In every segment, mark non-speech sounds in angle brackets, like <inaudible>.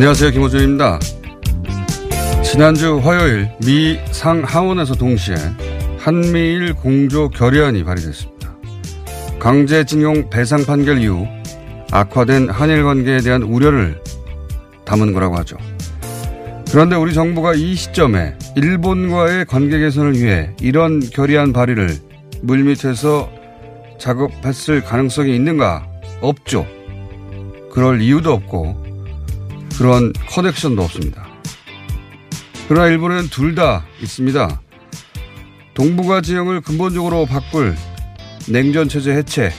안녕하세요. 김호준입니다. 지난주 화요일 미 상하원에서 동시에 한미일 공조 결의안이 발의됐습니다. 강제징용 배상 판결 이후 악화된 한일 관계에 대한 우려를 담은 거라고 하죠. 그런데 우리 정부가 이 시점에 일본과의 관계 개선을 위해 이런 결의안 발의를 물밑에서 작업했을 가능성이 있는가? 없죠. 그럴 이유도 없고 그런 커넥션도 없습니다. 그러나 일본에는 둘다 있습니다. 동북아 지형을 근본적으로 바꿀 냉전 체제 해체.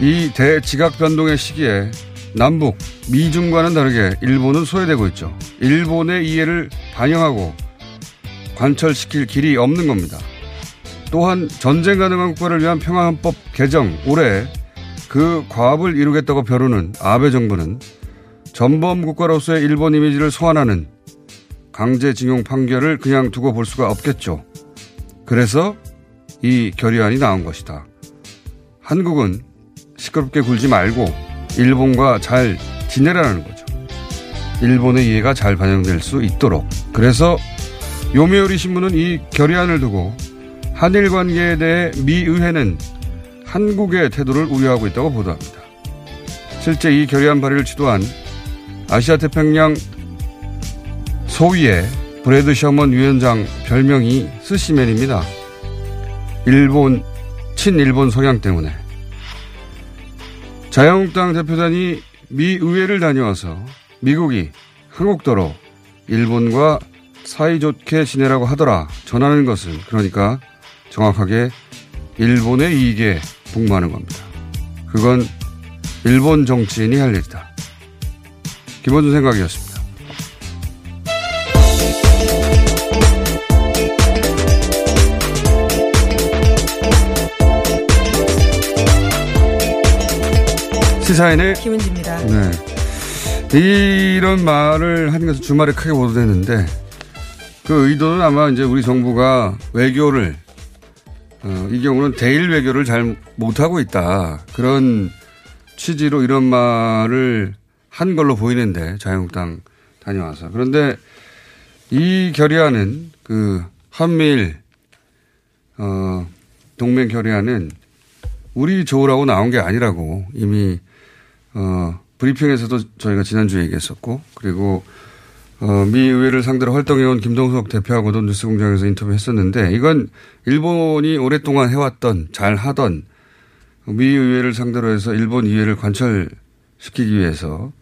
이 대지각 변동의 시기에 남북, 미중과는 다르게 일본은 소외되고 있죠. 일본의 이해를 반영하고 관철시킬 길이 없는 겁니다. 또한 전쟁 가능한 국가를 위한 평화헌법 개정 올해 그 과업을 이루겠다고 벼르는 아베 정부는 전범 국가로서의 일본 이미지를 소환하는 강제징용 판결을 그냥 두고 볼 수가 없겠죠. 그래서 이 결의안이 나온 것이다. 한국은 시끄럽게 굴지 말고 일본과 잘 지내라는 거죠. 일본의 이해가 잘 반영될 수 있도록. 그래서 요미우리 신문은 이 결의안을 두고 한일 관계에 대해 미 의회는 한국의 태도를 우려하고 있다고 보도합니다. 실제 이 결의안 발의를 주도한 아시아 태평양 소위의 브래드 셔먼 위원장 별명이 스시맨입니다. 일본 친일본 성향 때문에 자유한국당 대표단이 미 의회를 다녀와서 미국이 한국도로 일본과 사이좋게 지내라고 하더라 전하는 것은 그러니까 정확하게 일본의 이익에 복무하는 겁니다. 그건 일본 정치인이 할 일이다. 김원준 생각이었습니다. 시사인의 김은지입니다. 네. 이런 말을 하는 것은 주말에 크게 보도됐는데 그 의도는 아마 이제 우리 정부가 외교를 어, 이 경우는 대일 외교를 잘 못하고 있다. 그런 취지로 이런 말을 한 걸로 보이는데 자유한국당 다녀와서. 그런데 이 결의안은 그 한미일 어, 동맹 결의안은 우리 좋으라고 나온 게 아니라고 이미 어, 브리핑에서도 저희가 지난주에 얘기했었고 그리고 어, 미 의회를 상대로 활동해온 김동석 대표하고도 뉴스공장에서 인터뷰했었는데 이건 일본이 오랫동안 해왔던 잘 하던 미 의회를 상대로 해서 일본 의회를 관철시키기 위해서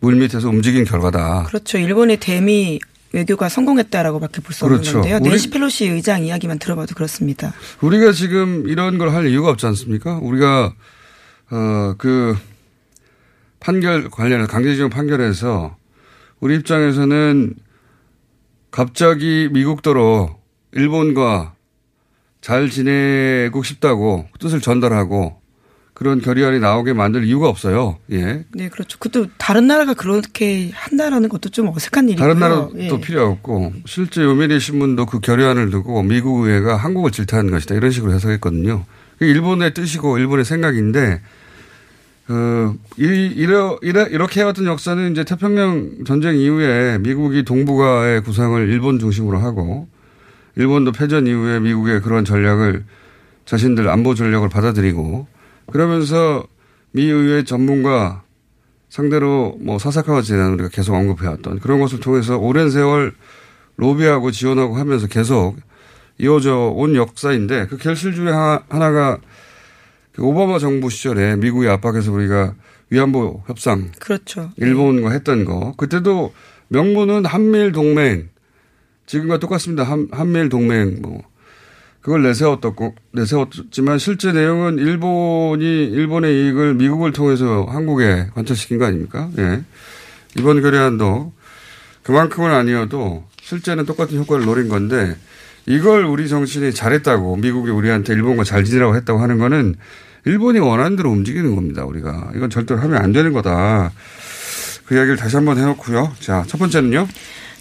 물밑에서 움직인 결과다. 그렇죠. 일본의 대미 외교가 성공했다라고밖에 볼수 그렇죠. 없는데요. 낸시 펠로시 의장 이야기만 들어봐도 그렇습니다. 우리가 지금 이런 걸 할 이유가 없지 않습니까? 우리가 어 그 판결 관련해서 강제징용 판결에서 우리 입장에서는 갑자기 미국도로 일본과 잘 지내고 싶다고 뜻을 전달하고 그런 결의안이 나오게 만들 이유가 없어요. 예. 네, 그렇죠. 그것도 다른 나라가 그렇게 한다라는 것도 좀 어색한 일이고요. 다른 나라도 예. 필요 없고 실제 요미리 신문도 그 결의안을 두고 미국 의회가 한국을 질타하는 것이다 이런 식으로 해석했거든요. 일본의 뜻이고 일본의 생각인데 그, 이, 이러, 이러, 이렇게 해왔던 역사는 이제 태평양 전쟁 이후에 미국이 동북아의 구상을 일본 중심으로 하고 일본도 패전 이후에 미국의 그런 전략을 자신들 안보 전략을 받아들이고 그러면서 미 의회 전문가 상대로 뭐 사사카와 재단 우리가 계속 언급해왔던 그런 것을 통해서 오랜 세월 로비하고 지원하고 하면서 계속 이어져 온 역사인데 그 결실 중에 하나가 그 오바마 정부 시절에 미국의 압박에서 우리가 위안부 협상. 그렇죠. 일본과 했던 거. 그때도 명분은 한미일 동맹. 지금과 똑같습니다. 한, 한미일 동맹 뭐. 그걸 내세웠었고, 내세웠지만 실제 내용은 일본이 일본의 이익을 미국을 통해서 한국에 관철시킨 거 아닙니까? 예. 이번 결의안도 그만큼은 아니어도 실제는 똑같은 효과를 노린 건데 이걸 우리 정신이 잘했다고 미국이 우리한테 일본과 잘 지내라고 했다고 하는 거는 일본이 원하는 대로 움직이는 겁니다. 우리가 이건 절대로 하면 안 되는 거다. 그 이야기를 다시 한번 해놓고요. 자, 첫 번째는요.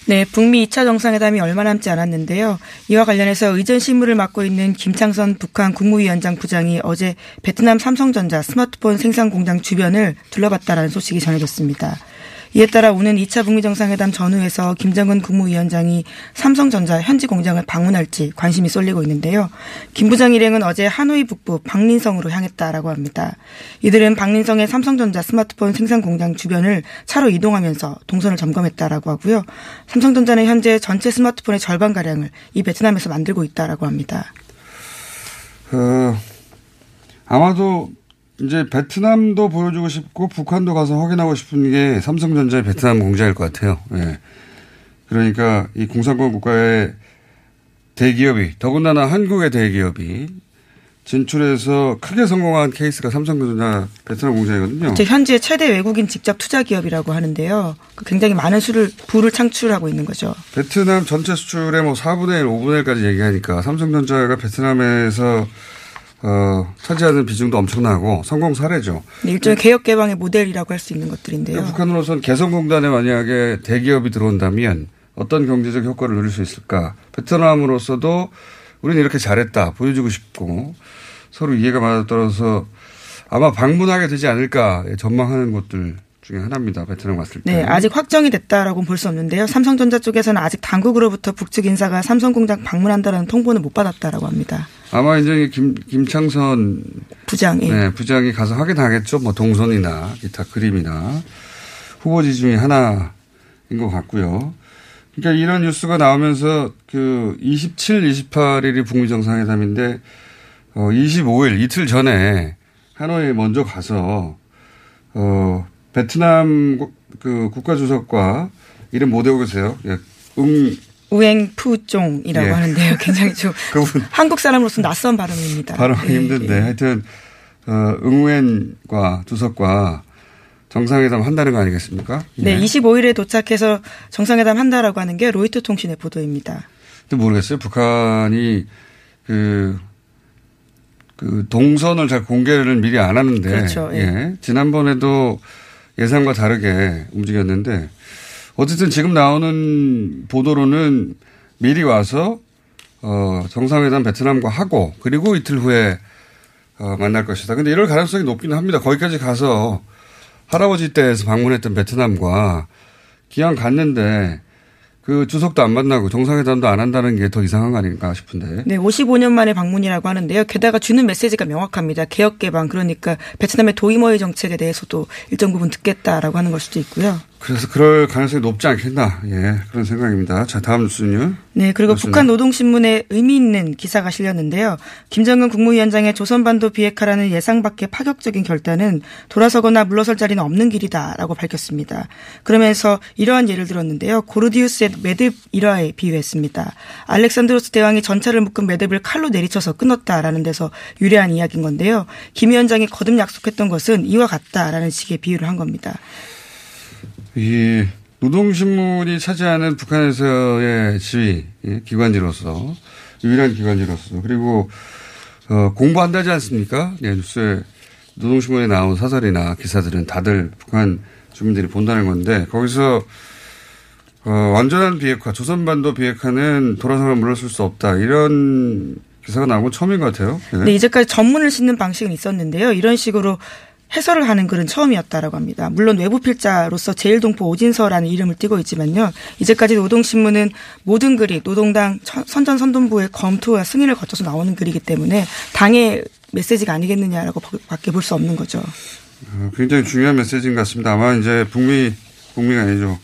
네, 북미 2차 정상회담이 얼마 남지 않았는데요. 이와 관련해서 의전 실무를 맡고 있는 김창선 북한 국무위원장 부장이 어제 베트남 삼성전자 스마트폰 생산 공장 주변을 둘러봤다라는 소식이 전해졌습니다. 이에 따라 오는 2차 북미 정상회담 전후에서 김정은 국무위원장이 삼성전자 현지 공장을 방문할지 관심이 쏠리고 있는데요. 김 부장 일행은 어제 하노이 북부 박린성으로 향했다라고 합니다. 이들은 박린성의 삼성전자 스마트폰 생산 공장 주변을 차로 이동하면서 동선을 점검했다라고 하고요. 삼성전자는 현재 전체 스마트폰의 절반 가량을 이 베트남에서 만들고 있다라고 합니다. 그 아마도 이제 베트남도 보여주고 싶고 북한도 가서 확인하고 싶은 게 삼성전자의 베트남 공장일 것 같아요. 예. 그러니까 이 공산권 국가의 대기업이 더군다나 한국의 대기업이 진출해서 크게 성공한 케이스가 삼성전자 베트남 공장이거든요. 현재 최대 외국인 직접 투자 기업이라고 하는데요. 그 굉장히 많은 수를 부를 창출하고 있는 거죠. 베트남 전체 수출의 뭐 4분의 1, 5분의 1까지 얘기하니까 삼성전자가 베트남에서 어, 차지하는 비중도 엄청나고 성공 사례죠. 네, 일종의 개혁 개방의 모델이라고 할 수 있는 것들인데요. 북한으로서는 개성공단에 만약에 대기업이 들어온다면 어떤 경제적 효과를 누릴 수 있을까? 베트남으로서도 우리는 이렇게 잘했다 보여주고 싶고 서로 이해가 맞아떨어서 아마 방문하게 되지 않을까 전망하는 것들 중에 하나입니다. 베트남 갔을 때. 네, 아직 확정이 됐다라고는 볼수 없는데요. 삼성전자 쪽에서는 아직 당국으로부터 북측 인사가 삼성 공장 방문한다는 통보는 못 받았다라고 합니다. 아마 이제 김, 김창선 부장, 예. 네, 부장이 가서 확인하겠죠. 뭐 동선이나 기타 그림이나 후보지 중에 하나인 것 같고요. 그러니까 이런 뉴스가 나오면서 그 27, 28일이 북미 정상회담인데 어 25일 이틀 전에 하노이에 먼저 가서 어 베트남 그 국가주석과 이름 못 외우겠어요. 예. 응 우행푸종이라고 예. 하는데요. 굉장히 좀 <laughs> 한국 사람으로서 낯선 발음입니다. 발음이 예. 힘든데 예. 하여튼 어, 응우엔과 주석과 정상회담 한다는 거 아니겠습니까? 네, 예. 25일에 도착해서 정상회담 한다라고 하는 게 로이터 통신의 보도입니다. 근데 모르겠어요. 북한이 그, 그 동선을 잘 공개를 미리 안 하는데. 그렇죠. 예. 예. 지난번에도 예상과 다르게 움직였는데 어쨌든 지금 나오는 보도로는 미리 와서 어, 정상회담 베트남과 하고 그리고 이틀 후에 어, 만날 것이다. 근데 이럴 가능성이 높기는 합니다. 거기까지 가서 할아버지 때에서 방문했던 베트남과 기왕 갔는데 그 주석도 안 만나고 정상회담도 안 한다는 게 더 이상한 거 아닌가 싶은데. 네, 55년 만에 방문이라고 하는데요. 게다가 주는 메시지가 명확합니다. 개혁 개방 그러니까 베트남의 도이머의 정책에 대해서도 일정 부분 듣겠다라고 하는 걸 수도 있고요. 그래서 그럴 가능성이 높지 않겠나. 예, 그런 생각입니다. 자, 다음 뉴스는요. 네, 그리고 뉴스는. 북한 노동신문에 의미 있는 기사가 실렸는데요. 김정은 국무위원장의 조선반도 비핵화라는 예상 밖의 파격적인 결단은 돌아서거나 물러설 자리는 없는 길이다라고 밝혔습니다. 그러면서 이러한 예를 들었는데요. 고르디우스의 매듭 일화에 비유했습니다. 알렉산드로스 대왕이 전차를 묶은 매듭을 칼로 내리쳐서 끊었다라는 데서 유래한 이야기인 건데요. 김 위원장이 거듭 약속했던 것은 이와 같다라는 식의 비유를 한 겁니다. 이 노동신문이 차지하는 북한에서의 지위 예, 기관지로서 유일한 기관지로서 그리고 어, 공부한다지 않습니까? 예, 뉴스에 노동신문에 나온 사설이나 기사들은 다들 북한 주민들이 본다는 건데 거기서 어, 완전한 비핵화, 조선반도 비핵화는 돌아서면 물러설 수 없다 이런 기사가 나온 건 처음인 것 같아요. 네. 네, 이제까지 전문을 싣는 방식은 있었는데요. 이런 식으로 해설을 하는 글은 처음이었다라고 합니다. 물론 외부 필자로서 제일동포 오진서라는 이름을 띠고 있지만요. 이제까지 노동신문은 모든 글이 노동당 선전선동부의 검토와 승인을 거쳐서 나오는 글이기 때문에 당의 메시지가 아니겠느냐라고 밖에 볼 수 없는 거죠. 어, 굉장히 중요한 메시지인 것 같습니다. 아마 이제 북미, 북미가 아니죠.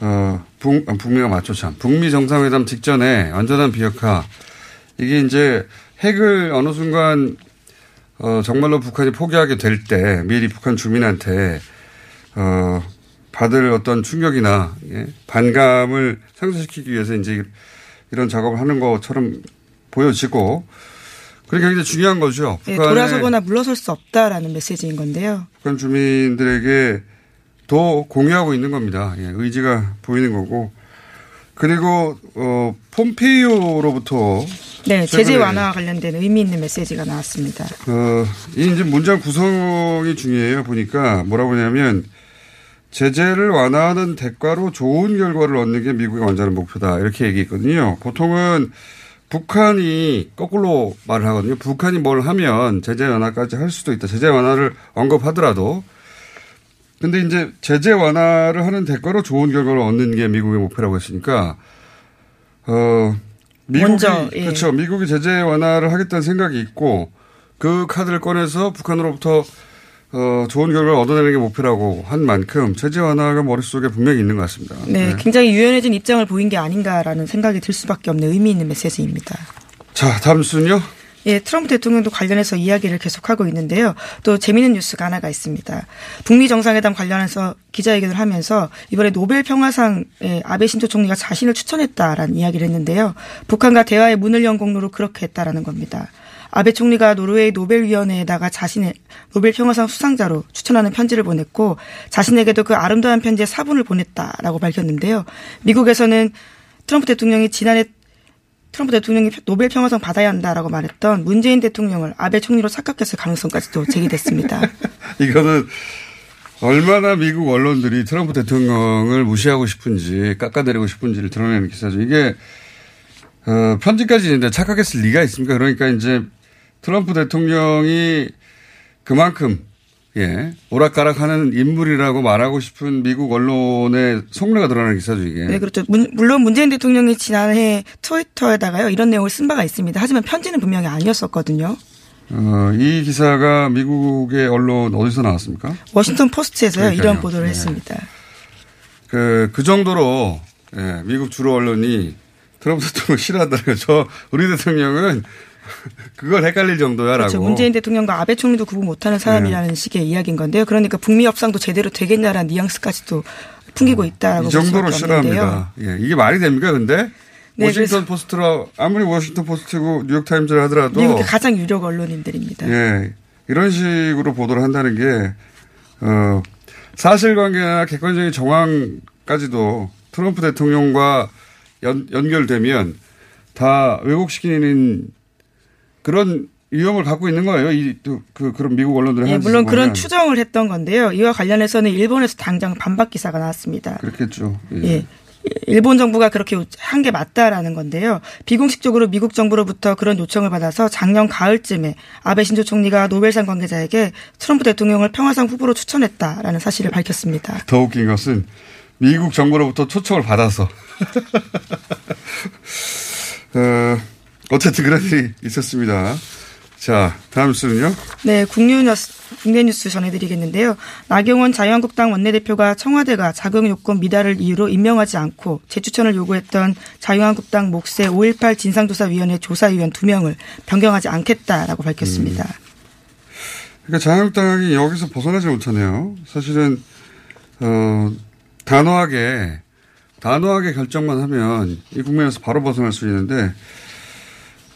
어, 북, 아, 북미가 맞죠 참. 북미 정상회담 직전에 완전한 비핵화. 이게 이제 핵을 어느 순간 어, 정말로 북한이 포기하게 될 때 미리 북한 주민한테 어, 받을 어떤 충격이나 예, 반감을 상쇄시키기 위해서 이제 이런 작업을 하는 것처럼 보여지고 그러니까 굉장히 중요한 거죠. 네, 돌아서거나 물러설 수 없다라는 메시지인 건데요. 북한 주민들에게 더 공유하고 있는 겁니다. 예, 의지가 보이는 거고 그리고 어 폼페이오로부터 네, 제재 완화와 관련된 의미 있는 메시지가 나왔습니다. 어, 이 이제 문장 구성이 중요해요. 보니까 뭐라고 하냐면 제재를 완화하는 대가로 좋은 결과를 얻는 게 미국의 완전한 목표다. 이렇게 얘기했거든요. 보통은 북한이 거꾸로 말을 하거든요. 북한이 뭘 하면 제재 완화까지 할 수도 있다. 제재 완화를 언급하더라도 근데 이제 제재 완화를 하는 대가로 좋은 결과를 얻는 게 미국의 목표라고 했으니까 어 미국이 먼저, 예. 그렇죠. 미국이 제재 완화를 하겠다는 생각이 있고 그 카드를 꺼내서 북한으로부터 어, 좋은 결과를 얻어내는 게 목표라고 한 만큼 제재 완화가 머릿속에 분명히 있는 것 같습니다. 네, 네. 굉장히 유연해진 입장을 보인 게 아닌가라는 생각이 들 수밖에 없는 의미 있는 메시지입니다. 자, 다음 순요. 예, 트럼프 대통령도 관련해서 이야기를 계속하고 있는데요. 또 재미있는 뉴스가 하나가 있습니다. 북미 정상회담 관련해서 기자회견을 하면서 이번에 노벨 평화상에 아베 신조 총리가 자신을 추천했다라는 이야기를 했는데요. 북한과 대화의 문을 연 공로로 그렇게 했다라는 겁니다. 아베 총리가 노르웨이 노벨위원회에다가 자신의 노벨 평화상 수상자로 추천하는 편지를 보냈고 자신에게도 그 아름다운 편지에 사본을 보냈다라고 밝혔는데요. 미국에서는 트럼프 대통령이 지난해 트럼프 대통령이 노벨 평화상 받아야 한다라고 말했던 문재인 대통령을 아베 총리로 착각했을 가능성까지도 제기됐습니다. <laughs> 이거는 얼마나 미국 언론들이 트럼프 대통령을 무시하고 싶은지 깎아내리고 싶은지를 드러내는 기사죠. 이게 어, 편지까지 있는데 착각했을 리가 있습니까? 그러니까 이제 트럼프 대통령이 그만큼 예, 오락가락 하는 인물이라고 말하고 싶은 미국 언론의 속내가 드러나는 기사죠 이게. 네, 그렇죠. 문, 물론 문재인 대통령이 지난해 트위터에다가요 이런 내용을 쓴 바가 있습니다. 하지만 편지는 분명히 아니었었거든요. 어, 이 기사가 미국의 언론 어디서 나왔습니까? 워싱턴 포스트에서요 그러니까요. 이런 보도를 네. 했습니다. 그, 그 정도로 예, 미국 주로 언론이 트럼프 대통령 싫어한다는 저 우리 대통령은 <laughs> 그걸 헷갈릴 정도야라고. 그렇죠. 문재인 대통령과 아베 총리도 구분 못하는 사람이라는 네. 식의 이야기인 건데요. 그러니까 북미 협상도 제대로 되겠냐라는 뉘앙스까지도 풍기고 음. 있다라고. 이 정도로 싫어합니다. 예. 이게 말이 됩니까, 근데? 네, 워싱턴 포스트라 아무리 워싱턴 포스트고 뉴욕 타임즈를 하더라도 미국의 가장 유력 언론인들입니다. 예. 이런 식으로 보도를 한다는 게 어, 사실관계나 객관적인 정황까지도 트럼프 대통령과 연, 연결되면 다 왜곡시키는 그런 위험을 갖고 있는 거예요. 이, 그, 그런 미국 언론들의 예, 물론 그런 추정을 했던 건데요. 이와 관련해서는 일본에서 당장 반박 기사가 나왔습니다. 그렇겠죠. 예. 예. 일본 정부가 그렇게 한 게 맞다라는 건데요. 비공식적으로 미국 정부로부터 그런 요청을 받아서 작년 가을쯤에 아베 신조 총리가 노벨상 관계자에게 트럼프 대통령을 평화상 후보로 추천했다라는 사실을 밝혔습니다. <laughs> 더 웃긴 것은 미국 정부로부터 초청을 받아서 <laughs> 어, 어쨌든 그런 일이 있었습니다. 자, 다음 수는요? 네, 국내 뉴스, 국내 뉴스 전해드리겠는데요. 나경원 자유한국당 원내대표가 청와대가 자격 요건 미달을 이유로 임명하지 않고 재추천을 요구했던 자유한국당 목세 5.18 진상조사위원회 조사위원 2명을 변경하지 않겠다라고 밝혔습니다. 음. 그러니까 자유한국당이 여기서 벗어나지 못하네요. 사실은, 어, 단호하게, 단호하게 결정만 하면 이 국면에서 바로 벗어날 수 있는데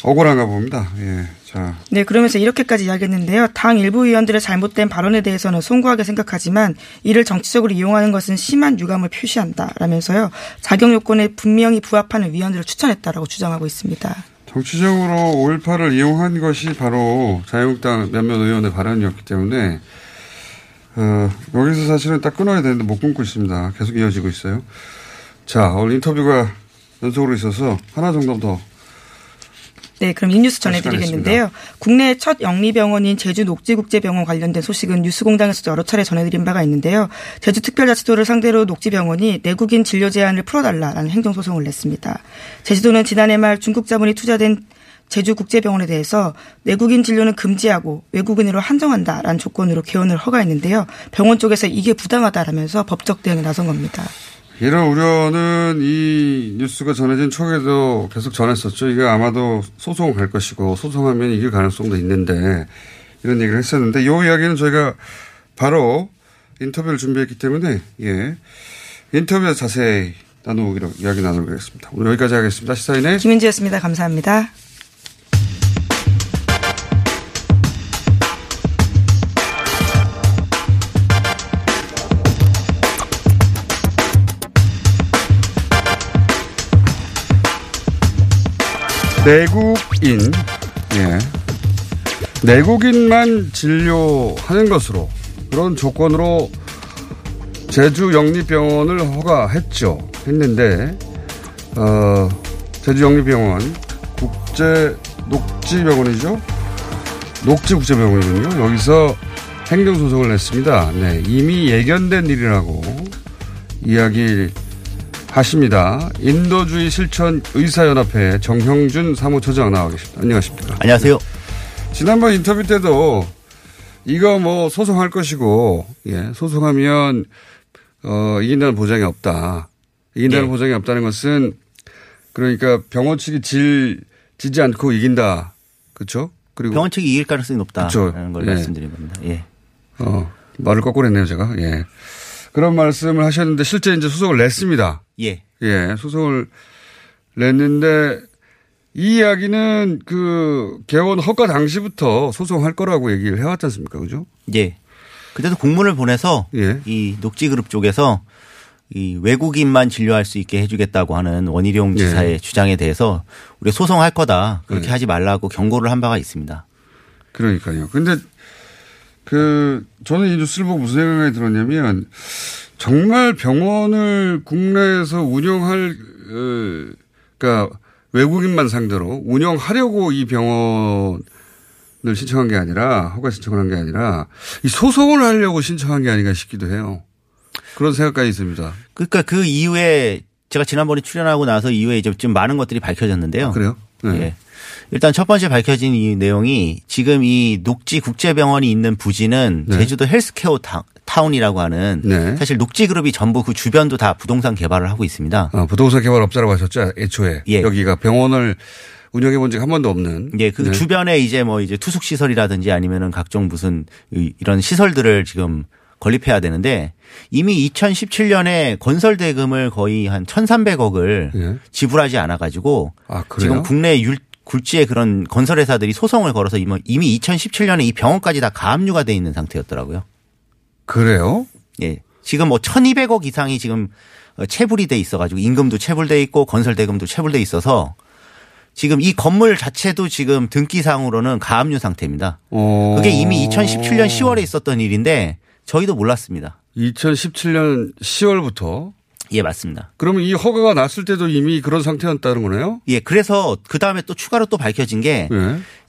억울한가 봅니다. 예. 자. 네, 그러면서 이렇게까지 이야기했는데요. 당 일부 의원들의 잘못된 발언에 대해서는 송구하게 생각하지만 이를 정치적으로 이용하는 것은 심한 유감을 표시한다라면서요. 자격 요건에 분명히 부합하는 위원들을 추천했다라고 주장하고 있습니다. 정치적으로 5.18을 이용한 것이 바로 자유한국당 몇몇 의원의 발언이었기 때문에 어, 여기서 사실은 딱 끊어야 되는데 못 끊고 있습니다. 계속 이어지고 있어요. 자, 오늘 인터뷰가 연속으로 있어서 하나 정도 더 네, 그럼 이 뉴스 전해드리겠는데요. 국내 첫 영리병원인 제주 녹지국제병원 관련된 소식은 뉴스공장에서 여러 차례 전해드린 바가 있는데요. 제주특별자치도를 상대로 녹지병원이 내국인 진료 제한을 풀어달라라는 행정소송을 냈습니다. 제주도는 지난해 말 중국 자본이 투자된 제주국제병원에 대해서 내국인 진료는 금지하고 외국인으로 한정한다라는 조건으로 개원을 허가했는데요. 병원 쪽에서 이게 부당하다라면서 법적 대응에 나선 겁니다. 이런 우려는 이 뉴스가 전해진 초기에도 계속 전했었죠. 이게 아마도 소송 갈 것이고 소송하면 이길 가능성도 있는데 이런 얘기를 했었는데 이 이야기는 저희가 바로 인터뷰를 준비했기 때문에 예 인터뷰에서 자세히 나누기로 이야기 나누기로 했습니다. 오늘 여기까지 하겠습니다. 시사인의 김은지였습니다. 감사합니다. 내국인, 예. 내국인만 진료하는 것으로 그런 조건으로 제주 영리병원을 허가했죠. 했는데, 어, 제주 영리병원 국제 녹지병원이죠. 녹지국제병원이군요. 여기서 행정소송을 냈습니다. 네. 이미 예견된 일이라고 이야기 하십니다. 인도주의 실천 의사연합회 정형준 사무처장 나와 계십니다. 안녕하십니까. 안녕하세요. 지난번 인터뷰 때도 이거 뭐 소송할 것이고, 예, 소송하면, 어, 이긴다는 보장이 없다. 이긴다는 예. 보장이 없다는 것은 그러니까 병원 측이 질, 지지 않고 이긴다. 그렇죠? 그리고 병원 측이 이길 가능성이. 높다라는 걸 예. 말씀드린 겁니다. 예. 어, 말을 거꾸로 했네요, 제가. 예. 그런 말씀을 하셨는데 실제 이제 소송을 냈습니다. 예. 예, 소송을 냈는데 이 이야기는 그 개원 허가 당시부터 소송할 거라고 얘기를 해왔지 않습니까? 그죠? 예. 그때도 공문을 보내서 예. 이 녹지그룹 쪽에서 이 외국인만 진료할 수 있게 해주겠다고 하는 원희룡 예. 지사의 주장에 대해서 우리 소송할 거다 그렇게 예. 하지 말라고 경고를 한 바가 있습니다. 그러니까요. 근데 그 저는 이 뉴스를 보고 무슨 생각이 들었냐면 정말 병원을 국내에서 운영할 어, 그러니까 외국인만 상대로 운영하려고 이 병원을 신청한 게 아니라 허가 신청을 한 게 아니라 이 소송을 하려고 신청한 게 아닌가 싶기도 해요. 그런 생각까지 있습니다. 그러니까 그 이후에 제가 지난번에 출연하고 나서 이후에 이제 좀 많은 것들이 밝혀졌는데요. 아, 그래요? 네. 예. 일단 첫 번째 밝혀진 이 내용이 지금 이 녹지 국제병원이 있는 부지는 네. 제주도 헬스케어 타- 타운이라고 하는 네. 사실 녹지 그룹이 전부 그 주변도 다 부동산 개발을 하고 있습니다. 아, 부동산 개발 업자라고 하셨죠? 애초에. 예. 여기가 병원을 운영해 본 적이 한 번도 없는. 예, 그 네. 주변에 이제 뭐 이제 투숙 시설이라든지 아니면은 각종 무슨 이- 이런 시설들을 지금 건립해야 되는데 이미 2017년에 건설 대금을 거의 한 1,300억을 예. 지불하지 않아 가지고 아? 지금 국내 율 굴지의 그런 건설 회사들이 소송을 걸어서 이미 이미 2017년에 이 병원까지 다 가압류가 돼 있는 상태였더라고요. 그래요? 예. 지금 뭐 1,200억 이상이 지금 어, 체불이 돼 있어 가지고 임금도 체불돼 있고 건설 대금도 체불돼 있어서 지금 이 건물 자체도 지금 등기상으로는 가압류 상태입니다. 어. 그게 이미 2017년 10월에 있었던 일인데 저희도 몰랐습니다. 2017년 10월부터 예, 맞습니다. 그러면 이 허가가 났을 때도 이미 그런 상태였다는 거네요? 예, 그래서 그 다음에 또 추가로 또 밝혀진 게이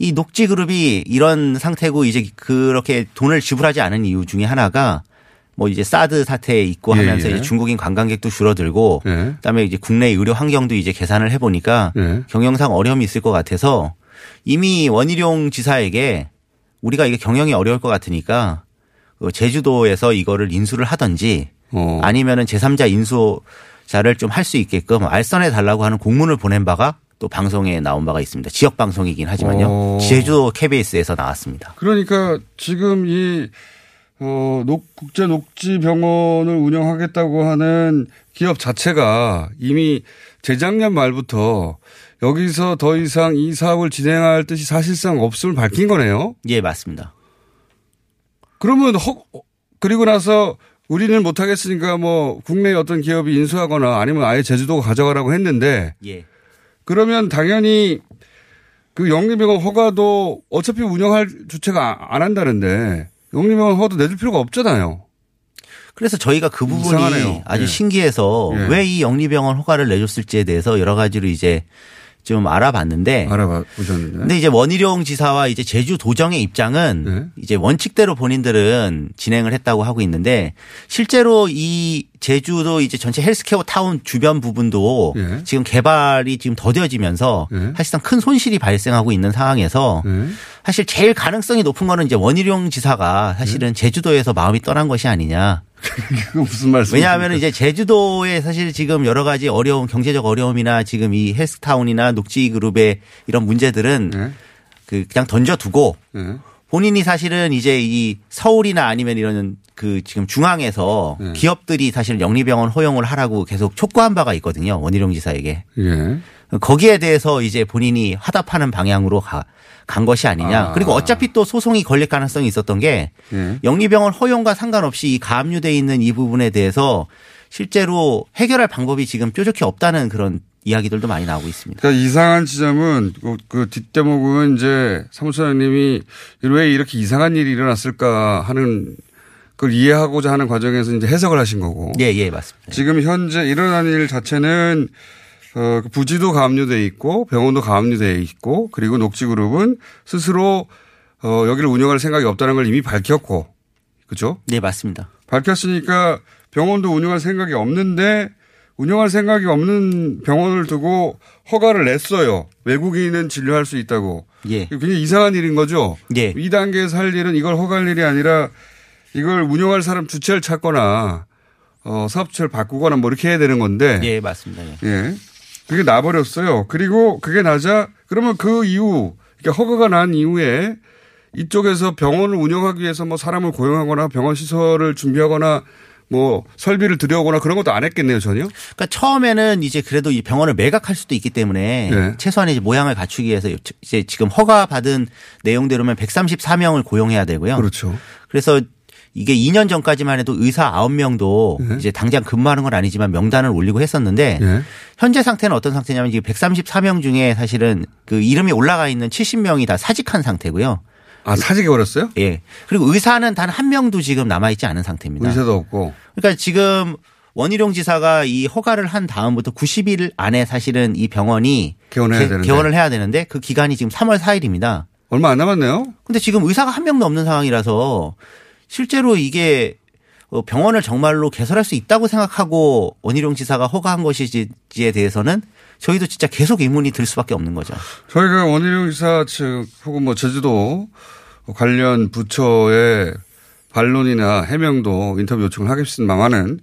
예. 녹지 그룹이 이런 상태고 이제 그렇게 돈을 지불하지 않은 이유 중에 하나가 뭐 이제 사드 사태에 있고 예, 하면서 예. 이제 중국인 관광객도 줄어들고 예. 그다음에 이제 국내 의료 환경도 이제 계산을 해보니까 예. 경영상 어려움이 있을 것 같아서 이미 원희룡 지사에게 우리가 이게 경영이 어려울 것 같으니까 그 제주도에서 이거를 인수를 하든지 어. 아니면은 제3자 인수자를 좀 할 수 있게끔 알선해 달라고 하는 공문을 보낸 바가 또 방송에 나온 바가 있습니다. 지역 방송이긴 하지만요. 어. 제주도 KBS에서 나왔습니다. 그러니까 지금 이, 어, 녹, 국제 녹지병원을 운영하겠다고 하는 기업 자체가 이미 재작년 말부터 여기서 더 이상 이 사업을 진행할 뜻이 사실상 없음을 밝힌 거네요? 예, 맞습니다. 그러면 허, 그리고 나서 우리는 못하겠으니까 뭐 국내 어떤 기업이 인수하거나 아니면 아예 제주도가 가져가라고 했는데 예. 그러면 당연히 그 영리병원 허가도 어차피 운영할 주체가 안 한다는데 영리병원 허가도 내줄 필요가 없잖아요. 그래서 저희가 그 부분이 이상하네요. 아주 예. 신기해서 예. 왜이 영리병원 허가를 내줬을지에 대해서 여러 가지로 이제 좀 알아봤는데 알아보셨는데. 근데 이제 원희룡 지사와 이제 제주 도정의 입장은 네. 이제 원칙대로 본인들은 진행을 했다고 하고 있는데 실제로 이 제주도 이제 전체 헬스케어 타운 주변 부분도 예. 지금 개발이 지금 더뎌지면서 예. 사실상 큰 손실이 발생하고 있는 상황에서 네. 사실 제일 가능성이 높은 거는 이제 원희룡 지사가 사실은 제주도에서 마음이 떠난 것이 아니냐. <laughs> 그거 무슨 말씀? 왜냐하면 이제 제주도에 사실 지금 여러 가지 어려움, 경제적 어려움이나 지금 이 헬스타운이나 녹지그룹의 이런 문제들은 네. 그 그냥 던져두고 네. 본인이 사실은 이제 이 서울이나 아니면 이런 그 지금 중앙에서 네. 기업들이 사실 영리병원 허용을 하라고 계속 촉구한 바가 있거든요. 원희룡 지사에게. 예. 거기에 대해서 이제 본인이 화답하는 방향으로 가, 간 것이 아니냐. 아. 그리고 어차피 또 소송이 걸릴 가능성이 있었던 게 예. 영리병원 허용과 상관없이 이 가압류돼 있는 이 부분에 대해서 실제로 해결할 방법이 지금 뾰족히 없다는 그런 이야기들도 많이 나오고 있습니다. 그러니까 이상한 지점은 그, 그 뒷대목은 이제 사무처장님이 왜 이렇게 이상한 일이 일어났을까 하는 그걸 이해하고자 하는 과정에서 이제 해석을 하신 거고. 예, 예, 맞습니다. 지금 현재 일어난 일 자체는 어, 그 부지도 가압류돼 있고 병원도 가압류돼 있고 그리고 녹지그룹은 스스로 어, 여기를 운영할 생각이 없다는 걸 이미 밝혔고 그죠? 네, 맞습니다. 밝혔으니까 병원도 운영할 생각이 없는데 운영할 생각이 없는 병원을 두고 허가를 냈어요. 외국인은 진료할 수 있다고. 예. 굉장히 이상한 일인 거죠. 예. 2단계에서 할 일은 이걸 허가할 일이 아니라 이걸 운영할 사람 주체를 찾거나 어, 사업체를 바꾸거나 뭐 이렇게 해야 되는 건데. 예, 맞습니다. 예. 예. 그게 나버렸어요. 그리고 그게 나자 그러면 그 이후 이게 허가가 난 이후에 이쪽에서 병원을 운영하기 위해서 뭐 사람을 고용하거나 병원 시설을 준비하거나 뭐 설비를 들여오거나 그런 것도 안 했겠네요, 전혀. 그러니까 처음에는 이제 그래도 이 병원을 매각할 수도 있기 때문에 네. 최소한의 모양을 갖추기 위해서 이제 지금 허가 받은 내용대로면 134명을 고용해야 되고요. 그렇죠. 그래서 이게 2년 전까지만 해도 의사 9명도 네. 이제 당장 근무하는 건 아니지만 명단을 올리고 했었는데 예. 현재 상태는 어떤 상태냐면 지금 134명 중에 사실은 그 이름이 올라가 있는 70명이 다 사직한 상태고요. 아, 사직해 버렸어요? 예. 그리고 의사는 단 한 명도 지금 남아있지 않은 상태입니다. 의사도 없고. 그러니까 지금 원희룡 지사가 이 허가를 한 다음부터 90일 안에 사실은 이 병원이 개원해야 개- 되는데. 개원을 해야 되는데 그 기간이 지금 3월 4일입니다. 얼마 안 남았네요. 근데 지금 의사가 한 명도 없는 상황이라서 실제로 이게 어, 병원을 정말로 개설할 수 있다고 생각하고 원희룡 지사가 허가한 것이지에 대해서는 저희도 진짜 계속 의문이 들 수밖에 없는 거죠. 저희가 원희룡 의사 측 혹은 뭐 제주도 관련 부처의 반론이나 해명도 인터뷰 요청을 하겠습니다만은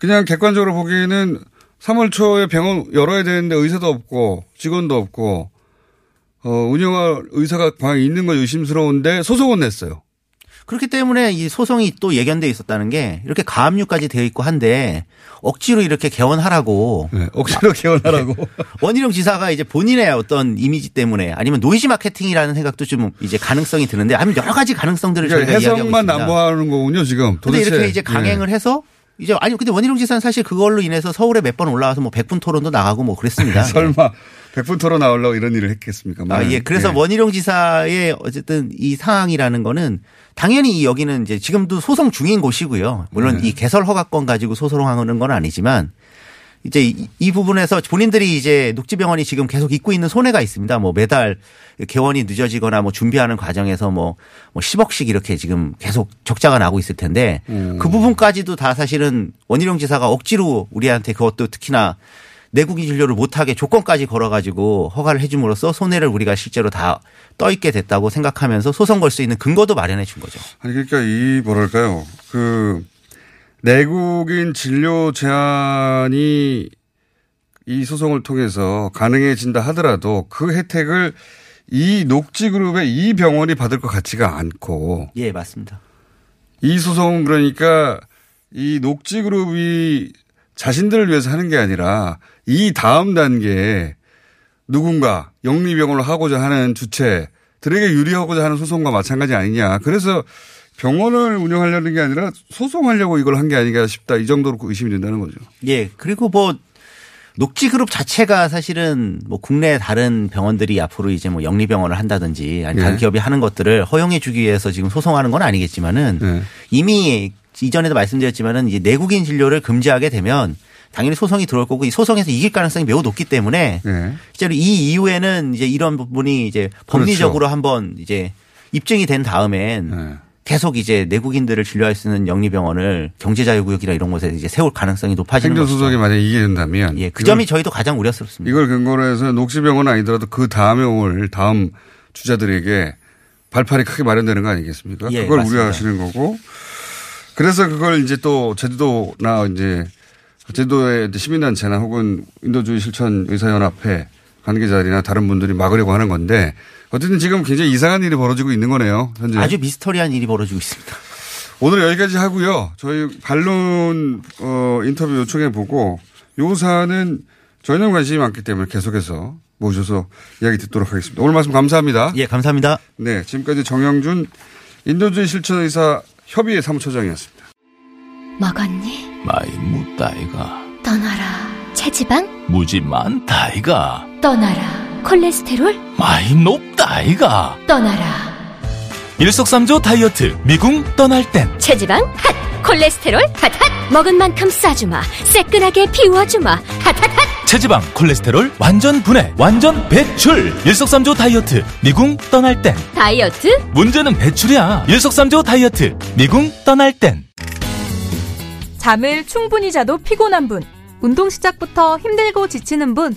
그냥 객관적으로 보기에는 3월 초에 병원 열어야 되는데 의사도 없고 직원도 없고 어, 운영할 의사가 과연 있는 건 의심스러운데 소송은 냈어요. 그렇기 때문에 이 소송이 또 예견돼 있었다는 게 이렇게 가압류까지 되어 있고 한데 억지로 이렇게 개원하라고 네, 억지로 개원하라고. <laughs> 원희룡 지사가 이제 본인의 어떤 이미지 때문에 아니면 노이즈 마케팅이라는 생각도 좀 이제 가능성이 드는데 아니면 여러 가지 가능성들을 그러니까 저희가 이야기하고 해석만 있습니다. 남부하는 거군요 지금. 도대체. 이렇게 이제 강행을 해서 이제 아니 근데 원희룡 지사는 사실 그걸로 인해서 서울에 몇 번 올라와서 뭐 100분 토론도 나가고 뭐 그랬습니다. 예. <laughs> 설마 백분 토론 나오려고 이런 일을 했겠습니까? 아, 예. 그래서 원희룡 지사의 어쨌든 이 상황이라는 거는 당연히 여기는 이제 지금도 소송 중인 곳이고요. 물론 네. 이 개설 허가권 가지고 소송하는 건 아니지만 이제 이, 이 부분에서 본인들이 이제 녹지병원이 지금 계속 입고 있는 손해가 있습니다. 뭐 매달 개원이 늦어지거나 뭐 준비하는 과정에서 뭐, 뭐 10억씩 이렇게 지금 계속 적자가 나고 있을 텐데 음. 그 부분까지도 다 사실은 원희룡 지사가 억지로 우리한테 그것도 특히나 내국인 진료를 못하게 조건까지 걸어가지고 허가를 해줌으로써 손해를 우리가 실제로 다 떠있게 됐다고 생각하면서 소송 걸 수 있는 근거도 마련해 준 거죠. 아니 그러니까 이 뭐랄까요 그 내국인 진료 제한이 이 소송을 통해서 가능해진다 하더라도 그 혜택을 이 녹지그룹의 이 병원이 받을 것 같지가 않고 예, 맞습니다. 이 소송은 그러니까 이 녹지그룹이 자신들을 위해서 하는 게 아니라 이 다음 단계에 누군가 영리병원을 하고자 하는 주체들에게 유리하고자 하는 소송과 마찬가지 아니냐. 그래서 병원을 운영하려는 게 아니라 소송하려고 이걸 한 게 아닌가 싶다. 이 정도로 의심이 된다는 거죠. 예, 그리고 뭐 녹지그룹 자체가 사실은 뭐 국내 다른 병원들이 앞으로 이제 뭐 영리병원을 한다든지 아니 다른 예. 기업이 하는 것들을 허용해 주기 위해서 지금 소송하는 건 아니겠지만은 네. 이미 이전에도 말씀드렸지만은 이제 내국인 진료를 금지하게 되면 당연히 소송이 들어올 거고 이 소송에서 이길 가능성이 매우 높기 때문에 네. 실제로 이 이후에는 이제 이런 부분이 이제 법리적으로 한번 이제 입증이 된 다음엔 네. 계속 이제 내국인들을 진료할 수 있는 영리병원을 경제자유구역이나 이런 곳에 이제 세울 가능성이 높아지는 것이죠. 행정소송이 만약에 이게 된다면. 예, 그 이걸- 점이 저희도 가장 우려스럽습니다. 이걸 근거로 해서 녹지병원 아니더라도 그 다음에 올 다음 주자들에게 발판이 크게 마련되는 거 아니겠습니까? 예, 그걸 맞습니다. 우려하시는 거고. 그래서 그걸 이제 또 제주도나 이제 제주도의 시민단체나 혹은 인도주의 실천 의사연합회 관계자들이나 다른 분들이 막으려고 하는 건데 어쨌든 지금 굉장히 이상한 일이 벌어지고 있는 거네요. 현재. 아주 미스터리한 일이 벌어지고 있습니다. <laughs> 오늘 여기까지 하고요. 저희 반론 어, 인터뷰 요청해 보고 요 사안은 저희는 관심이 많기 때문에 계속해서 모셔서 이야기 듣도록 하겠습니다. 오늘 말씀 감사합니다. 예, 감사합니다. 네, 지금까지 정영준 인도주의 실천의사 협의회 사무처장이었습니다. 먹었니? 많이 묻다이가 떠나라. 체지방? 무지 많다이가 떠나라. 콜레스테롤? 많이 높다이가 떠나라. 일석삼조 다이어트 미궁 떠날 땐 체지방? 핫! 콜레스테롤? 핫! 핫! 먹은 만큼 싸주마. 새끈하게 비워주마. 핫! 핫! 핫! 체지방 콜레스테롤 완전 분해 완전 배출 일석삼조 다이어트 미궁 떠날 땐 다이어트? 문제는 배출이야 일석삼조 다이어트 미궁 떠날 땐 잠을 충분히 자도 피곤한 분, 운동 시작부터 힘들고 지치는 분,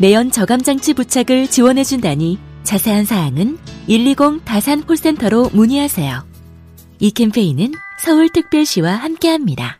매연 저감장치 부착을 지원해준다니 자세한 사항은 120 다산 콜센터로 문의하세요. 이 캠페인은 서울특별시와 함께합니다.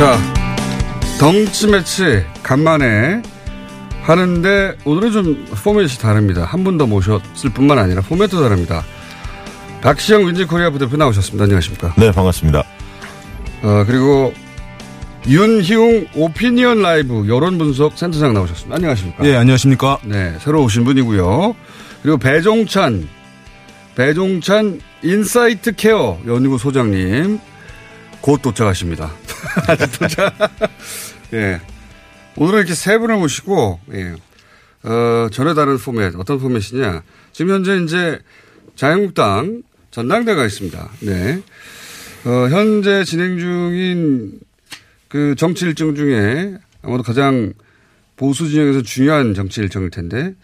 자, 덩치 매치 간만에 하는데 오늘은 좀 포맷이 다릅니다. 한 분 더 모셨을 뿐만 아니라 포맷도 다릅니다. 박시영 윈지 코리아 부대표 나오셨습니다. 안녕하십니까? 네, 반갑습니다. 어, 그리고 윤희웅 오피니언 라이브 여론 분석 센터장 나오셨습니다. 안녕하십니까? 예, 안녕하십니까? 네, 새로 오신 분이고요. 그리고 배종찬, 배종찬 인사이트케이 연구소 소장님 곧 도착하십니다. <laughs> 아직 도착. <laughs> 예. 오늘은 이렇게 세 분을 모시고, 예. 어, 전에 다른 포맷, 어떤 포맷이냐. 지금 현재 이제 자유한국당 전당대가 있습니다. 네. 어, 현재 진행 중인 그 정치 일정 중에 아마도 가장 보수 진영에서 중요한 정치 일정일 텐데,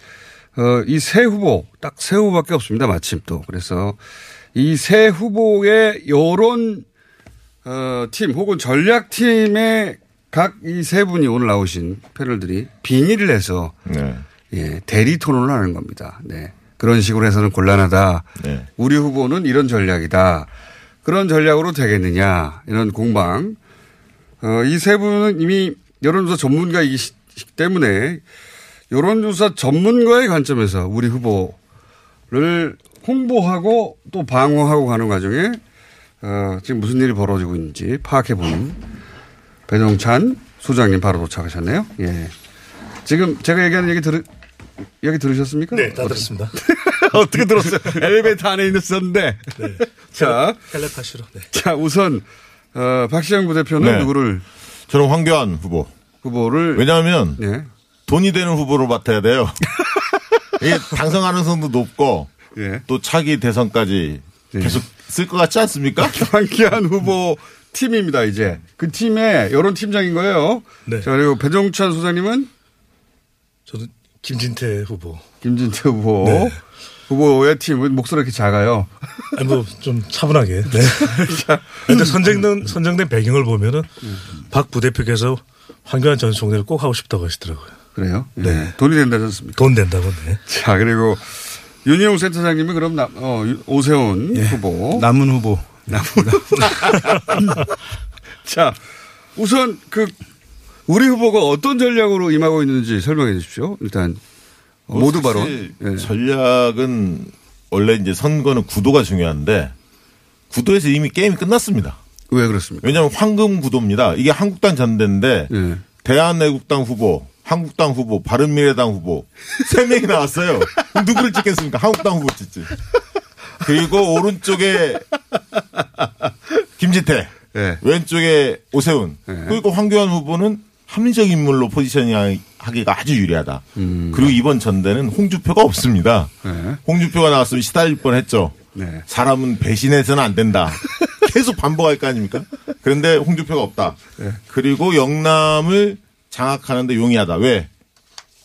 어, 이 세 후보, 딱 세 후보밖에 없습니다. 마침 또. 그래서 이 세 후보의 여론, 어, 팀 혹은 전략팀의 각 이 세 분이 오늘 나오신 패널들이 빙의를 해서 네. 예, 대리 토론을 하는 겁니다. 네. 그런 식으로 해서는 곤란하다. 네. 우리 후보는 이런 전략이다. 그런 전략으로 되겠느냐. 이런 공방. 어, 이 세 분은 이미 여론조사 전문가이기 시- 때문에 여론조사 전문가의 관점에서 우리 후보를 홍보하고 또 방어하고 가는 과정에 어, 지금 무슨 일이 벌어지고 있는지 파악해보는 배정찬 소장님 바로 도착하셨네요. 예. 지금 제가 얘기하는 얘기 들으, 얘기 들으셨습니까? 네, 다 들었습니다. 어떻게 <laughs> 들었어요? 엘리베이터 안에 있었는데. 자, 텔레파시로. 네. 자, 우선, 어, 박시영 부대표는 네. 누구를 저는 황교안 후보. 후보를 왜냐하면 예. 돈이 되는 후보로 맡아야 돼요. <laughs> 이게 당선 가능성도 높고 예. 또 차기 대선까지 계속 쓸 것 같지 않습니까? <laughs> 황기한 후보 팀입니다, 이제. 그 팀의 여론 팀장인 거예요. 네. 자, 그리고 배종찬 소장님은 저는 김진태 후보. 김진태 후보. 네. 후보의 팀은 목소리 이렇게 작아요. 아니 뭐 좀 차분하게. 네. <laughs> 근데 선정된 선정된 배경을 보면은 박 부대표께서 황교안 전 총리를 꼭 하고 싶다고 하시더라고요. 그래요? 네. 예. 돈이 된다지 않습니까? 돈 된다고. 네. 자, 그리고 윤희용 센터장님은 그럼 남, 어, 유- 오세훈 후보. 남은 후보. <laughs> 자, 우선 그 우리 후보가 어떤 전략으로 임하고 있는지 설명해 주십시오. 일단 어, 모두. 사실 예. 전략은 원래 이제 선거는 구도가 중요한데 구도에서 이미 게임이 끝났습니다. 왜 그렇습니까? 왜냐하면 황금 구도입니다. 이게 한국당 전대인데 예. 대한애국당 후보, 한국당 후보, 바른미래당 후보 세 명이 나왔어요. 누구를 찍겠습니까? 한국당 후보 찍지. 그리고 오른쪽에 김지태, 예. 왼쪽에 오세훈, 예. 그리고 황교안 후보는 합리적 인물로 포지셔닝 하기가 아주 유리하다. 음. 그리고 이번 전대는 홍주표가 없습니다. 네. 홍주표가 나왔으면 시달릴 뻔했죠. 네. 사람은 배신해서는 안 된다. <laughs> 계속 반복할 거 아닙니까? 그런데 홍주표가 없다. 네. 그리고 영남을 장악하는데 용이하다. 왜?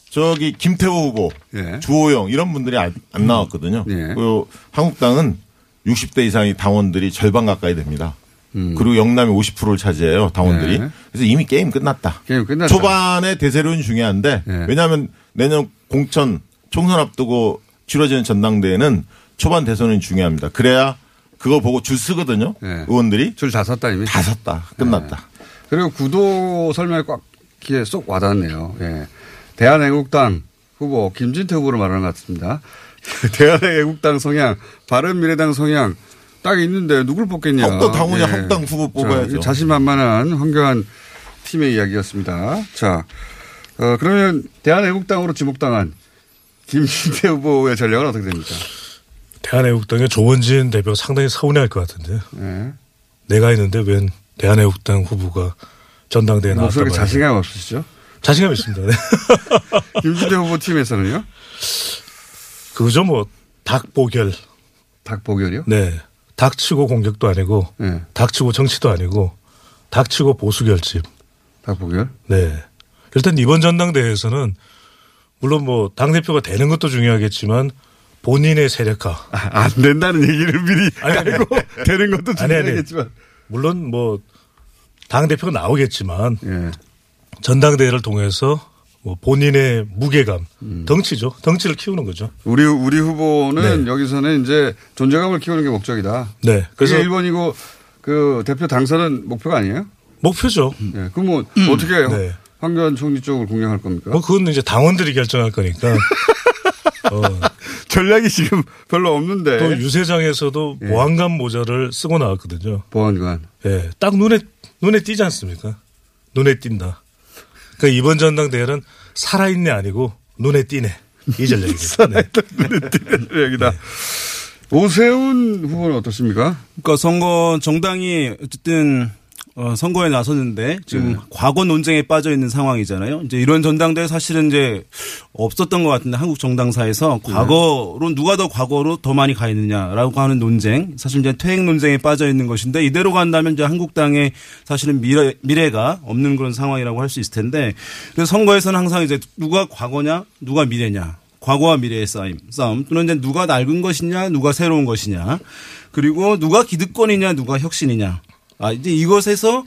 저기 김태호 후보, 예. 주호영 이런 분들이 안, 안 나왔거든요. 예. 그리고 한국당은 60대 이상의 당원들이 절반 가까이 됩니다. 음. 그리고 영남이 50%를 차지해요 당원들이. 네. 그래서 이미 게임 끝났다. 게임 끝났다. 초반에 대세론이 중요한데 예. 왜냐하면 내년 공천 총선 앞두고 치러지는 전당대회는 초반 대선이 중요합니다. 그래야 그거 보고 줄 서거든요. 예. 의원들이 줄 다 섰다 이미. 다 섰다. 끝났다. 그리고 구도 설명이 꽉 귀에 쏙 와닿네요. 예. 대한애국당 후보 김진태 후보를 말하는 것 같습니다. <laughs> 대한애국당 성향, 바른미래당 성향 딱 있는데 누굴 뽑겠냐. 한국당 당원이 한국당 후보 뽑아야죠. 자, 자신만만한 황교안 팀의 이야기였습니다. 자, 어, 그러면 대한애국당으로 지목당한 김진태 후보의 전략은 어떻게 됩니까? 대한애국당의 조원진 대표가 상당히 서운해할 것 같은데. 예. 내가 있는데 웬 대한애국당 후보가 전당대회 나왔다. 목소리 자신감 없으시죠? 자신감 있습니다. 네. <laughs> 김진태 후보 팀에서는요? 그죠 뭐 닭보결. 닭보결이요? 네. 닭치고 공격도 아니고 네. 닭치고 정치도 아니고 닭치고 보수 결집. 닭보결? 네. 일단 이번 전당대회에서는 물론 뭐 당 대표가 되는 것도 중요하겠지만 본인의 세력화. 안 된다는 얘기를 미리 아니, <laughs> 되는 것도 아니, 아니. 중요하겠지만. 물론 뭐 당 대표가 나오겠지만 예. 전당대회를 통해서 뭐 본인의 무게감, 음. 덩치죠. 덩치를 키우는 거죠. 우리 우리 후보는 네. 여기서는 이제 존재감을 키우는 게 목적이다. 네. 그래서 1번이고 그 대표 당선은 목표가 아니에요? 목표죠. 예. 그럼 뭐 어떻게 네. 황교안 총리 쪽을 공략할 겁니까? 뭐 그건 이제 당원들이 결정할 거니까. <laughs> 어, 전략이 지금 별로 없는데. 또 유세장에서도 예. 보안관 모자를 쓰고 나왔거든요. 보안관. 예, 딱 눈에 눈에 띄지 않습니까? 눈에 띈다. 그러니까 이번 전당대회는 살아있네 아니고 눈에 띄네 이 전략이죠. <laughs> 네. 눈에 띄는 전략이다. 오세훈 후보는 어떻습니까? 그러니까 선거 정당이 어쨌든 어, 선거에 나섰는데 지금 네. 과거 논쟁에 빠져 있는 상황이잖아요. 이제 이런 전당대회 사실은 이제 없었던 것 같은데 한국 정당사에서 네. 과거로 누가 더 과거로 더 많이 가 있느냐라고 하는 논쟁 사실 이제 퇴행 논쟁에 빠져 있는 것인데 이대로 간다면 이제 한국당의 사실은 미래 미래가 없는 그런 상황이라고 할 수 있을 텐데 그래서 선거에서는 항상 이제 누가 과거냐 누가 미래냐 과거와 미래의 싸움, 싸움 또는 이제 누가 낡은 것이냐 누가 새로운 것이냐 그리고 누가 기득권이냐 누가 혁신이냐 아 이제 이것에서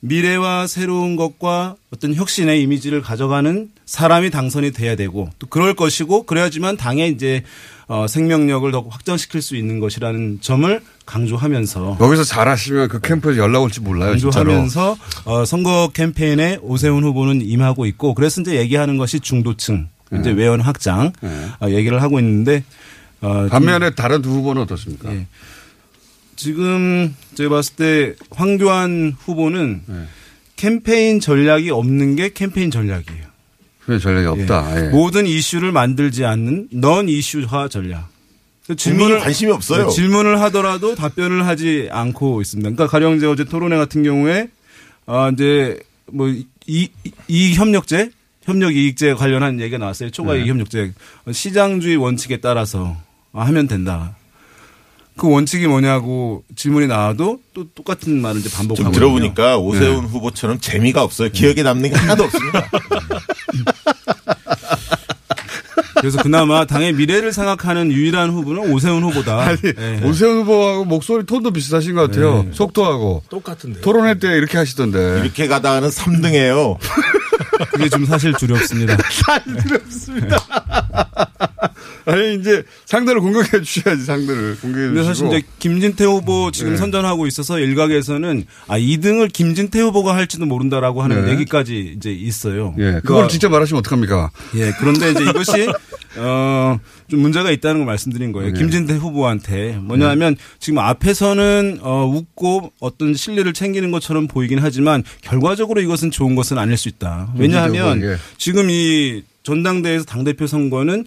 미래와 새로운 것과 어떤 혁신의 이미지를 가져가는 사람이 당선이 돼야 되고 또 그럴 것이고 그래야지만 당의 이제 어, 생명력을 더 확장시킬 수 있는 것이라는 점을 강조하면서 여기서 잘하시면 그 캠프에서 연락 올지 몰라요. 강조하면서 어, 선거 캠페인에 오세훈 후보는 임하고 있고 그래서 이제 얘기하는 것이 중도층 이제 네. 외연 확장 어, 얘기를 하고 있는데 어, 반면에 다른 두 후보는 어떻습니까? 예. 지금 제가 봤을 때 황교안 후보는 네. 캠페인 전략이 없는 게 캠페인 전략이에요. 캠페인 전략이 없다. 예. 모든 이슈를 만들지 않는 넌 이슈화 전략. 국민이 관심이 없어요. 네, 질문을 하더라도 답변을 하지 않고 있습니다. 그러니까 가령 이제 어제 토론회 같은 경우에 아 이제 뭐이 이 협력제 협력 이익제 관련한 얘기가 나왔어요. 초과 네. 이익 협력제 시장주의 원칙에 따라서 하면 된다. 그 원칙이 뭐냐고 질문이 나와도 또 똑같은 말을 이제 반복하고 좀 들어보니까 오세훈 네. 후보처럼 재미가 없어요. 기억에 남는 게 하나도 없습니다. <laughs> 그래서 그나마 당의 미래를 생각하는 유일한 후보는 오세훈 후보다. <laughs> 아니, 네. 오세훈 후보하고 목소리 톤도 비슷하신 것 같아요. 네. 속도하고. 똑같은데. 토론회 때 이렇게 하시던데. 이렇게 가다가는 3등이에요. 그게 좀 사실 두렵습니다. <laughs> 사실 두렵습니다. <laughs> 아니 이제 상대를 공격해 주셔야지 상대를 공격해 주시고. 사실 이제 김진태 후보 지금 네. 선전하고 있어서 일각에서는 아 2등을 김진태 후보가 할지도 모른다라고 하는 네. 얘기까지 이제 있어요. 예, 그걸 그러니까 직접 말하시면 어떡합니까? 예, 그런데 이제 이것이 <laughs> 어, 좀 문제가 있다는 걸 말씀드린 거예요. 네. 김진태 후보한테 뭐냐면 지금 앞에서는 어, 웃고 어떤 신뢰를 챙기는 것처럼 보이긴 하지만 결과적으로 이것은 좋은 것은 아닐 수 있다. 왜냐하면 김진태 후보에게. 지금 이 전당대회에서 당대표 선거는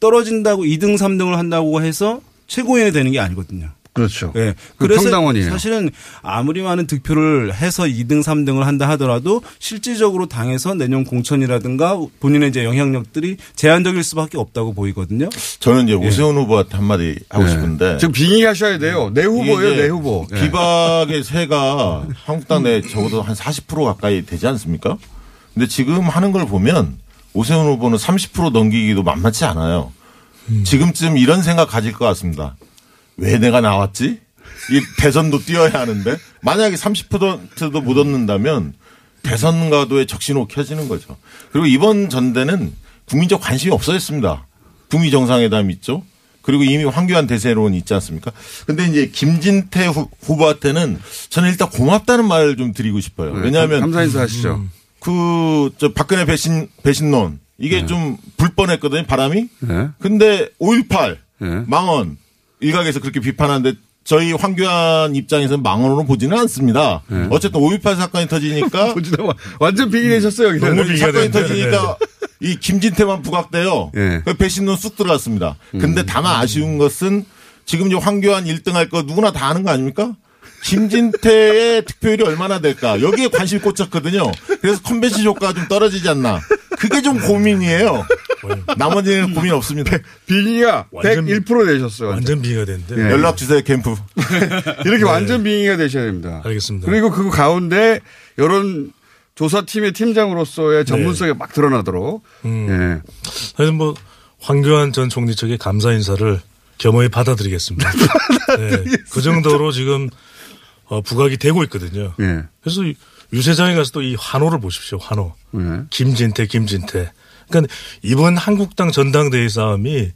떨어진다고 2등, 3등을 한다고 해서 최고위원이 되는 게 아니거든요. 그렇죠. 예. 그 그래서 평당원이에요. 사실은 아무리 많은 득표를 해서 2등, 3등을 한다 하더라도 실질적으로 당에서 내년 공천이라든가 본인의 이제 영향력들이 제한적일 수밖에 없다고 보이거든요. 저는 이제 예. 오세훈 후보한테 한마디 하고 네. 싶은데. 지금 빙의하셔야 돼요. 내 후보예요, 내 후보. 예. 비박의 세가 한국당 내 적어도 한 40% 가까이 되지 않습니까? 근데 지금 하는 걸 보면 오세훈 후보는 30% 넘기기도 만만치 않아요. 지금쯤 이런 생각 가질 것 같습니다. 왜 내가 나왔지? 이 대선도 뛰어야 하는데 만약에 30%도 못 얻는다면 대선 가도에 적신호 켜지는 거죠. 그리고 이번 전대는 국민적 관심이 없어졌습니다. 북미 정상회담 있죠. 그리고 이미 황교안 대세론 있지 않습니까? 근데 이제 김진태 후, 후보한테는 저는 일단 고맙다는 말을 좀 드리고 싶어요. 네, 왜냐하면 감사 인사하시죠. 그, 저, 박근혜 배신, 배신론. 이게 좀불 뻔했거든요, 바람이. 네. 근데 5.18, 네. 망언. 일각에서 그렇게 비판하는데 저희 황교안 입장에서는 망언으로 보지는 않습니다. 네. 어쨌든 5.18 사건이 터지니까. <laughs> 완전 빙의되셨어요, 여기는. 너무 사건이 빙의가 터지니까 이 김진태만 부각돼요. 예. 그 배신론 쑥 들어갔습니다. 근데 음. 다만 아쉬운 것은 지금 이제 황교안 1등 할 거 누구나 다 아는 거 아닙니까? 김진태의 득표율이 얼마나 될까? 여기에 관심이 꽂혔거든요. 그래서 컨벤션 효과가 좀 떨어지지 않나. 그게 좀 고민이에요. 나머지는 고민 없습니다. 빙의가 완전- 101% 되셨어요. 완전 빙의가 됐는데. 예. 연락 주세요, 캠프. 이렇게 완전 빙의가 되셔야 됩니다. 알겠습니다. 그리고 그 가운데 여론 조사팀의 팀장으로서의 전문성이 막 드러나도록. 음. 예. 하여튼 뭐 황교안 전 총리 측의 감사 인사를 겸허히 <laughs> 받아들이겠습니다. 네, 그 정도로 지금 어, 부각이 되고 있거든요. 예. 그래서 이 유세장에 가서 또 이 환호를 보십시오. 환호. 예. 김진태, 김진태. 그러니까 이번 한국당 전당대회 싸움이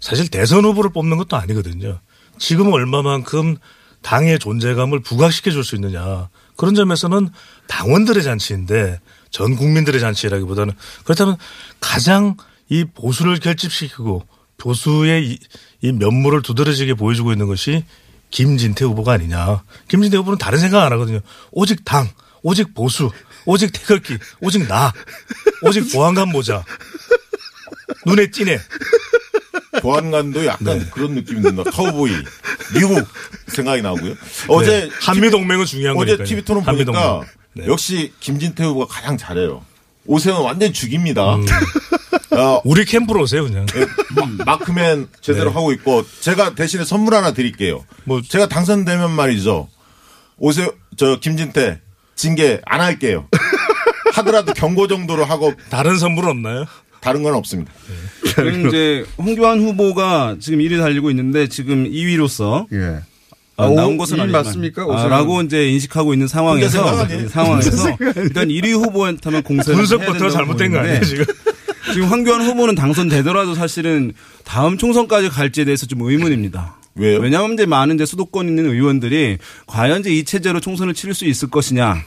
사실 대선 후보를 뽑는 것도 아니거든요. 지금 얼마만큼 당의 존재감을 부각시켜 줄 수 있느냐. 그런 점에서는 당원들의 잔치인데 전 국민들의 잔치라기보다는 그렇다면 가장 이 보수를 결집시키고 보수의 이, 이 면모를 두드러지게 보여주고 있는 것이 김진태 후보가 아니냐. 김진태 후보는 다른 생각 안 하거든요. 오직 당, 오직 보수, 오직 태극기, 오직 나, 오직 보안관 모자. 눈에 띄네. 보안관도 약간 네. 그런 느낌이 든다. 카우보이. 미국 생각이 나고요. 어제 네. 한미 동맹은 중요한 어제 거니까요. TV 토론. 보니까 네. 역시 김진태 후보가 가장 잘해요. 오세훈 완전 죽입니다. 음. 어, 우리 캠프로 오세요, 그냥. 예, 마- 마크맨 제대로 네. 하고 있고 제가 대신에 선물 하나 드릴게요. 뭐 제가 당선되면 말이죠. 오세훈 저 김진태 징계 안 할게요. <laughs> 하더라도 경고 정도로 하고 다른 선물은 없나요? 다른 건 없습니다. 그럼 이제 홍교안 후보가 지금 1위 달리고 있는데 지금 2위로서 예. 아, 아, 나온 오- 것은 이 아니지만 맞습니까? 아? 라고 이제 인식하고 있는 상황에서 상황에서? 일단 1위 후보한테만 공세를 분석부터 잘못된 거 아니에요, 지금? 지금 황교안 후보는 당선되더라도 사실은 다음 총선까지 갈지에 대해서 좀 의문입니다. 왜요? 왜냐하면 이제 많은 이제 수도권 있는 의원들이 과연 이제 이 체제로 총선을 치를 수 있을 것이냐.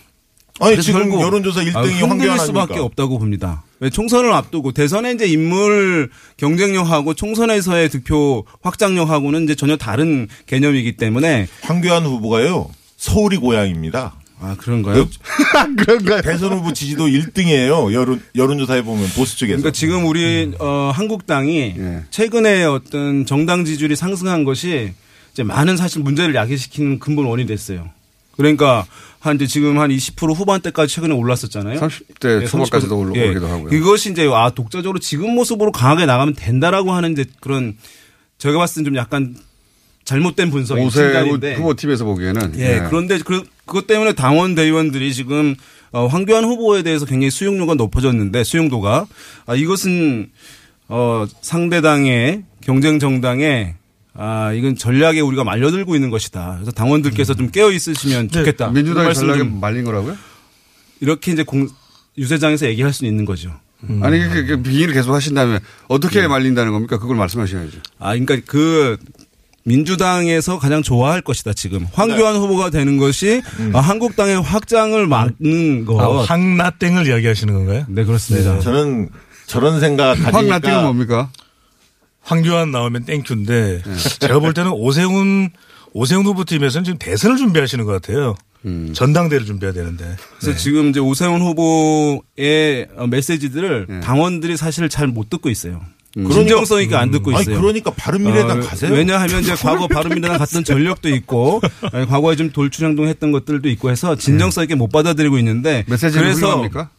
아니 지금 여론조사 1등이 아, 황교안 수밖에? 없다고 봅니다. 왜 총선을 앞두고 대선에 이제 인물 경쟁력하고 총선에서의 득표 확장력하고는 이제 전혀 다른 개념이기 때문에 황교안 후보가요 서울이 고향입니다. 아 그런가요? <laughs> 그런가요? 대선 후보 지지도 1등이에요. 여론 여론조사해 보면 보수 쪽에서. 그러니까 지금 우리 어, 한국당이 최근에 어떤 정당 지지율이 상승한 것이 이제 많은 사실 문제를 야기시키는 근본 원인이 됐어요. 그러니까 한 이제 지금 한 20% 후반대까지 최근에 올랐었잖아요. 30대 초반까지도 올라- 예. 오르기도 하고요. 이것이 이제 아 독자적으로 지금 모습으로 강하게 나가면 된다라고 하는 이제 그런 제가 봤을 땐 좀 약간 잘못된 분석이 오세훈 진단인데. 후보 팀에서 보기에는 예, 그런데 그, 그것 때문에 당원 대의원들이 지금 어, 황교안 후보에 대해서 굉장히 수용료가 높아졌는데 수용도가 아, 이것은 어, 상대당의 경쟁 정당에 아, 이건 전략에 우리가 말려들고 있는 것이다. 그래서 당원들께서 좀 깨어 있으시면 좋겠다. 네. 그런 말씀 전략에 좀 말린 거라고요? 이렇게 이제 공, 유세장에서 얘기할 수 있는 거죠. 아니 그, 그 비인을 계속 하신다면 어떻게 말린다는 겁니까? 그걸 말씀하셔야죠. 아, 그러니까 그 민주당에서 가장 좋아할 것이다 지금 황교안 후보가 되는 것이 아, 한국당의 확장을 막는 거. 아, 황나땡을 이야기하시는 건가요? 네 그렇습니다. 저는 저런 생각 가지니까 황나땡은 뭡니까? 황교안 나오면 땡큐인데 네. 제가 볼 때는 오세훈 오세훈 후보 팀에서는 지금 대선을 준비하시는 것 같아요. 음. 전당대를 준비해야 되는데. 그래서 지금 이제 오세훈 후보의 어, 메시지들을 네. 당원들이 사실 잘 못 듣고 있어요. 음. 진정성 있게 안 듣고 아니, 있어요. 그러니까 바른미래당 어, 가세요. 왜냐하면 이제 <laughs> 과거 바른미래당 갔던 전력도 있고 아니, 과거에 좀 돌출행동 했던 것들도 있고 해서 진정성 있게 못 받아들이고 있는데 메시지는 그래서 훌륭합니까?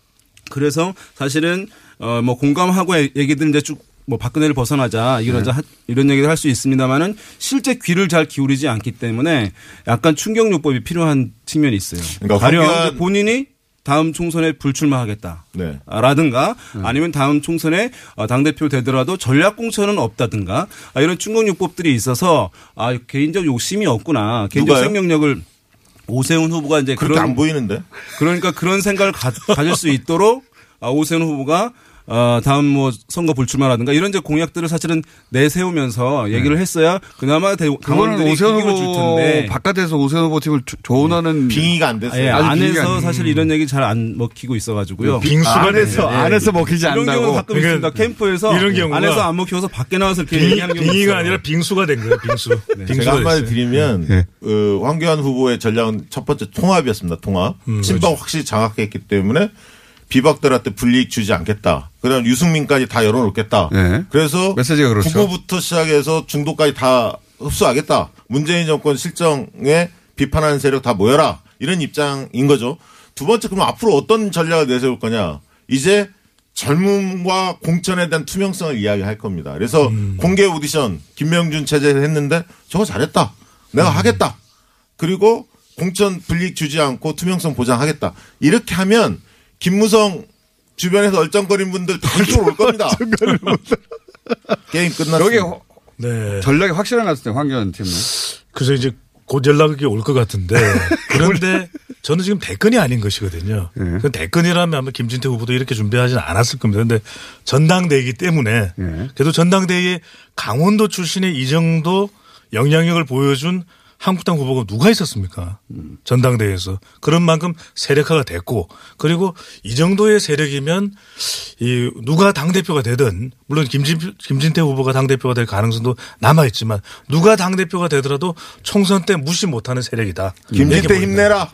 그래서 사실은 어 뭐 공감하고 얘기들 이제 쭉뭐 박근혜를 벗어나자 이런 네. 자 이런 얘기를 할 수 있습니다만은 실제 귀를 잘 기울이지 않기 때문에 약간 충격요법이 필요한 측면이 있어요. 그러니까 가령 본인이 다음 총선에 불출마하겠다. 네. 라든가 네. 아니면 다음 총선에 어, 당대표 되더라도 전략 공천은 없다든가 아, 이런 충격요법들이 있어서 아, 개인적 욕심이 없구나. 개인적 누가요? 생명력을 오세훈 후보가 이제 그런 안 보이는데. 그러니까 그런 생각을 가, 가질 수 있도록 아, 오세훈 후보가 어, 다음 뭐 선거 불출마라든가 이런 이제 공약들을 사실은 내세우면서 얘기를 했어야 그나마 대, 네. 당원들이 오세훈 기기를 줄 후보 텐데 바깥에서 오세훈 후보 팀을 조- 조언하는 빙의가 안 됐어요. 예, 아직 빙의가 안에서 안 사실 이런 얘기 잘 안 먹히고 있어가지고요. 빙수가 안에서 되네. 안에서 먹히지 않는다고. 경우 가끔 있습니다. 캠프에서 이런 경우가 안에서 안 먹혀서 밖에 나와서 이렇게 빙, 얘기하는 경우가 빙의가. 아니라 빙수가 된 거예요. 빙수. 빙수가 제가 한마디. 드리면 예. 어, 황교안 후보의 전략은 첫 번째 통합이었습니다. 통합. 음, 친박 확실히 장악했기 때문에 비박들한테 불이익 주지 않겠다. 그다음 유승민까지 다 열어놓겠다. 네. 그래서 메시지가 그렇죠. 국고부터 시작해서 중도까지 다 흡수하겠다. 문재인 정권 실정에 비판하는 세력 다 모여라. 이런 입장인 거죠. 두 번째 그럼 앞으로 어떤 전략을 내세울 거냐. 이제 젊음과 공천에 대한 투명성을 이야기할 겁니다. 그래서 공개 오디션 김명준 체제를 했는데 저거 잘했다. 내가 하겠다. 그리고 공천 불이익 주지 않고 투명성 보장하겠다. 이렇게 하면 김무성 주변에서 얼쩡거린 분들 다 이쪽으로 올 겁니다. <laughs> 게임 끝났어요. 여기 호- 네. 전략이 확실한 것 같은데 황교안 팀은. 그래서 이제 곧 연락이 올 것 같은데 <laughs> 그런데 저는 지금 대권이 아닌 것이거든요. 예. 그 대권이라면 아마 김진태 후보도 이렇게 준비하지는 않았을 겁니다. 근데 전당대회이기 때문에 예. 그래도 전당대회에 강원도 출신의 이 정도 영향력을 보여준 한국당 후보가 누가 있었습니까? 전당대회에서. 그런 만큼 세력화가 됐고 그리고 이 정도의 세력이면 이 누가 당대표가 되든 물론 김진, 김진태 후보가 당대표가 될 가능성도 남아있지만 누가 당대표가 되더라도 총선 때 무시 못하는 세력이다. 김진태. 힘내라.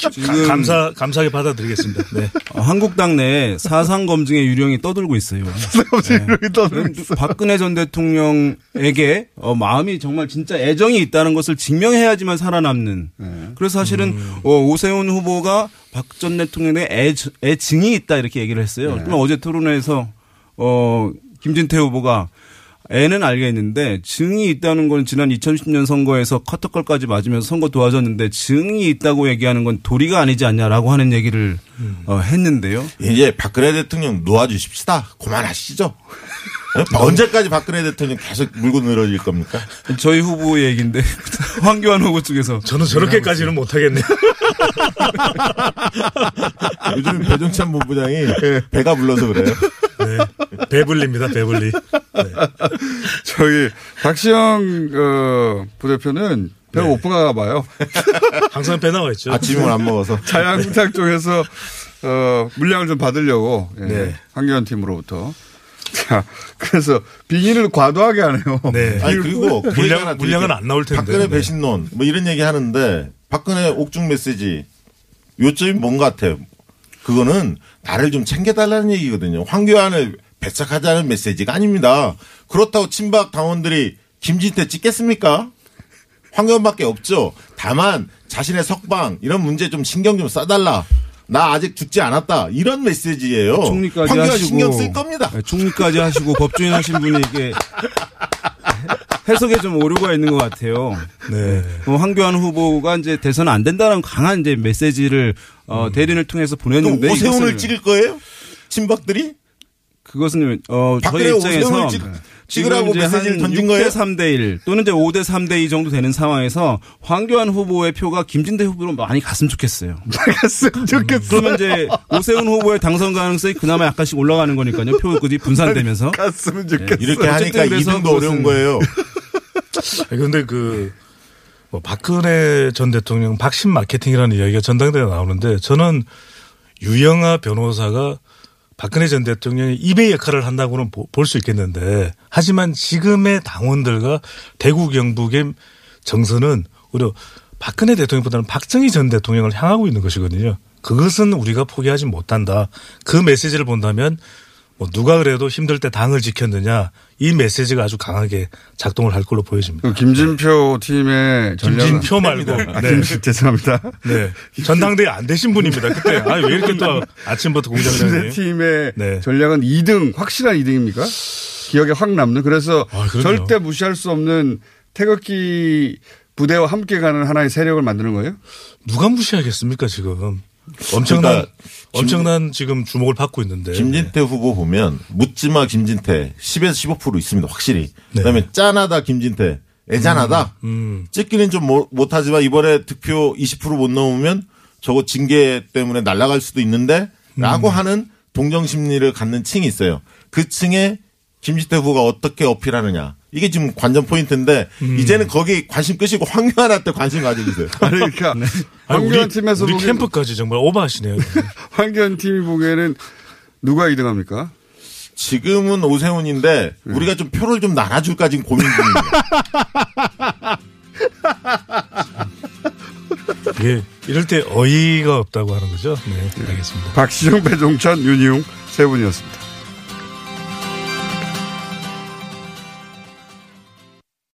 가- 감사, 감사하게 받아들이겠습니다. 네. <laughs> 어, 한국당 내 사상 검증의 유령이 떠들고 있어요. <laughs> 네. 박근혜 전 대통령에게 어, 마음이 정말 진짜 애정이 있다는 것을 증명해야지만 살아남는. 그래서 사실은 어, 오세훈 후보가 박 전 대통령의 애, 애증이 있다 이렇게 얘기를 했어요. 하지만 어제 토론회에서 어, 김진태 후보가 애는 알겠는데 증이 있다는 건 지난 2010년 선거에서 커터컬까지 맞으면서 선거 도와줬는데 증이 있다고 얘기하는 건 도리가 아니지 않냐라고 하는 얘기를 어, 했는데요. 이제 박근혜 대통령 놓아주십시다. 그만하시죠. <laughs> 언제까지 박근혜 대통령 계속 물고 늘어질 겁니까? 저희 후보 얘기인데 <laughs> 황교안 후보 쪽에서 저는 저렇게까지는 못하겠네요. <laughs> 요즘 배종찬 본부장이 배가 불러서 그래요. 네. 배불립니다, 배불리. 저기 박시영 어, 부대표는 배가 네. 고픈가 봐요. 항상 배 나와 있죠. 아침을 안 먹어서. 자유한국당 쪽에서 어, 물량을 좀 받으려고 예, 네. 황교안 팀으로부터. 자, 그래서 빙의를 과도하게 하네요. 네. 아니 그리고 그 물량- 물량은. 안 나올 텐데. 박근혜 네. 배신론 뭐 이런 얘기 하는데 박근혜 옥중 메시지 요점이 뭔 것 같아요. 그거는 나를 좀 챙겨달라는 얘기거든요. 황교안을 배척하자는 메시지가 아닙니다. 그렇다고 친박 당원들이 김진태 찍겠습니까? 황교안밖에 없죠. 다만 자신의 석방 이런 문제 좀 신경 좀 써달라. 나 아직 죽지 않았다. 이런 메시지예요. 총리까지 황교안 하시고 신경 쓸 겁니다. 네, 총리까지 하시고 법조인 하신 분이 이게 <laughs> 해석에 좀 오류가 있는 것 같아요. 네. 어, 황교안 후보가 이제 대선 안 된다는 강한 이제 메시지를 어, 대리인을 통해서 보냈는데 또 오세훈을 찍을 거예요? 친박들이? 그것은 어 저희 입장에서 찍- 찍으라고 메시지를 한 던진 6대 거예요? 3대 1 또는 이제 5대 3대 2 정도 되는 상황에서 황교안 후보의 표가 김진대 후보로 많이 갔으면 좋겠어요. <laughs> 갔으면 좋겠어. 그러면 이제 오세훈 후보의 당선 가능성이 그나마 약간씩 올라가는 거니까요. 표들이 분산되면서 갔으면 좋겠어. 이렇게 하니까 2등도 어려운 거예요. 그런데 그, 뭐, 박근혜 전 대통령 박신 마케팅이라는 이야기가 전당대회에 나오는데 저는 유영아 변호사가 박근혜 전 대통령의 입의 역할을 한다고는 볼 수 있겠는데 하지만 지금의 당원들과 대구 경북의 정서는 오히려 박근혜 대통령보다는 박정희 전 대통령을 향하고 있는 것이거든요. 그것은 우리가 포기하지 못한다. 그 메시지를 본다면 뭐 누가 그래도 힘들 때 당을 지켰느냐 이 메시지가 아주 강하게 작동을 할 걸로 보여집니다. 그 김진표 팀의 전략은 김진표 말고 아, 네. 김- 죄송합니다. 네. 전당대회 안 되신 분입니다. 그때 아니 왜 이렇게 또 아침부터 김진표 팀의 네. 전략은 2등 확실한 2등입니까? 기억에 확 남는. 그래서 아. 절대 무시할 수 없는 태극기 부대와 함께 가는 하나의 세력을 만드는 거예요? 누가 무시하겠습니까 지금 엄청난 그러니까 김- 엄청난 지금 주목을 받고 있는데 김진태 후보 보면 묻지마 김진태 10에서 15% 있습니다. 확실히. 네. 그다음에 짠하다 김진태 애잔하다. 음. 찍기는 좀 못- 못하지만 이번에 득표 20%못 넘으면 저거 징계 때문에 날아갈 수도 있는데 라고 음. 하는 동정 심리를 갖는 층이 있어요. 그 층에 김진태 후보가 어떻게 어필하느냐. 이게 지금 관전 포인트인데 음. 이제는 거기 관심 끄시고 황교안한테 관심 가져주세요. <laughs> 그러니까 아니, 황교안 우리, 팀에서 우리 보기엔- 캠프까지 정말 오버하시네요. <laughs> 황교안 팀이 보기에는 누가 2등합니까? 지금은 오세훈인데 우리가 좀 표를 좀 나눠줄까 지금 고민 중입니다. 이게 <laughs> 이럴 때 어이가 없다고 하는 거죠. 네, 알겠습니다. 박시정, 배종찬, 윤희용 세 분이었습니다.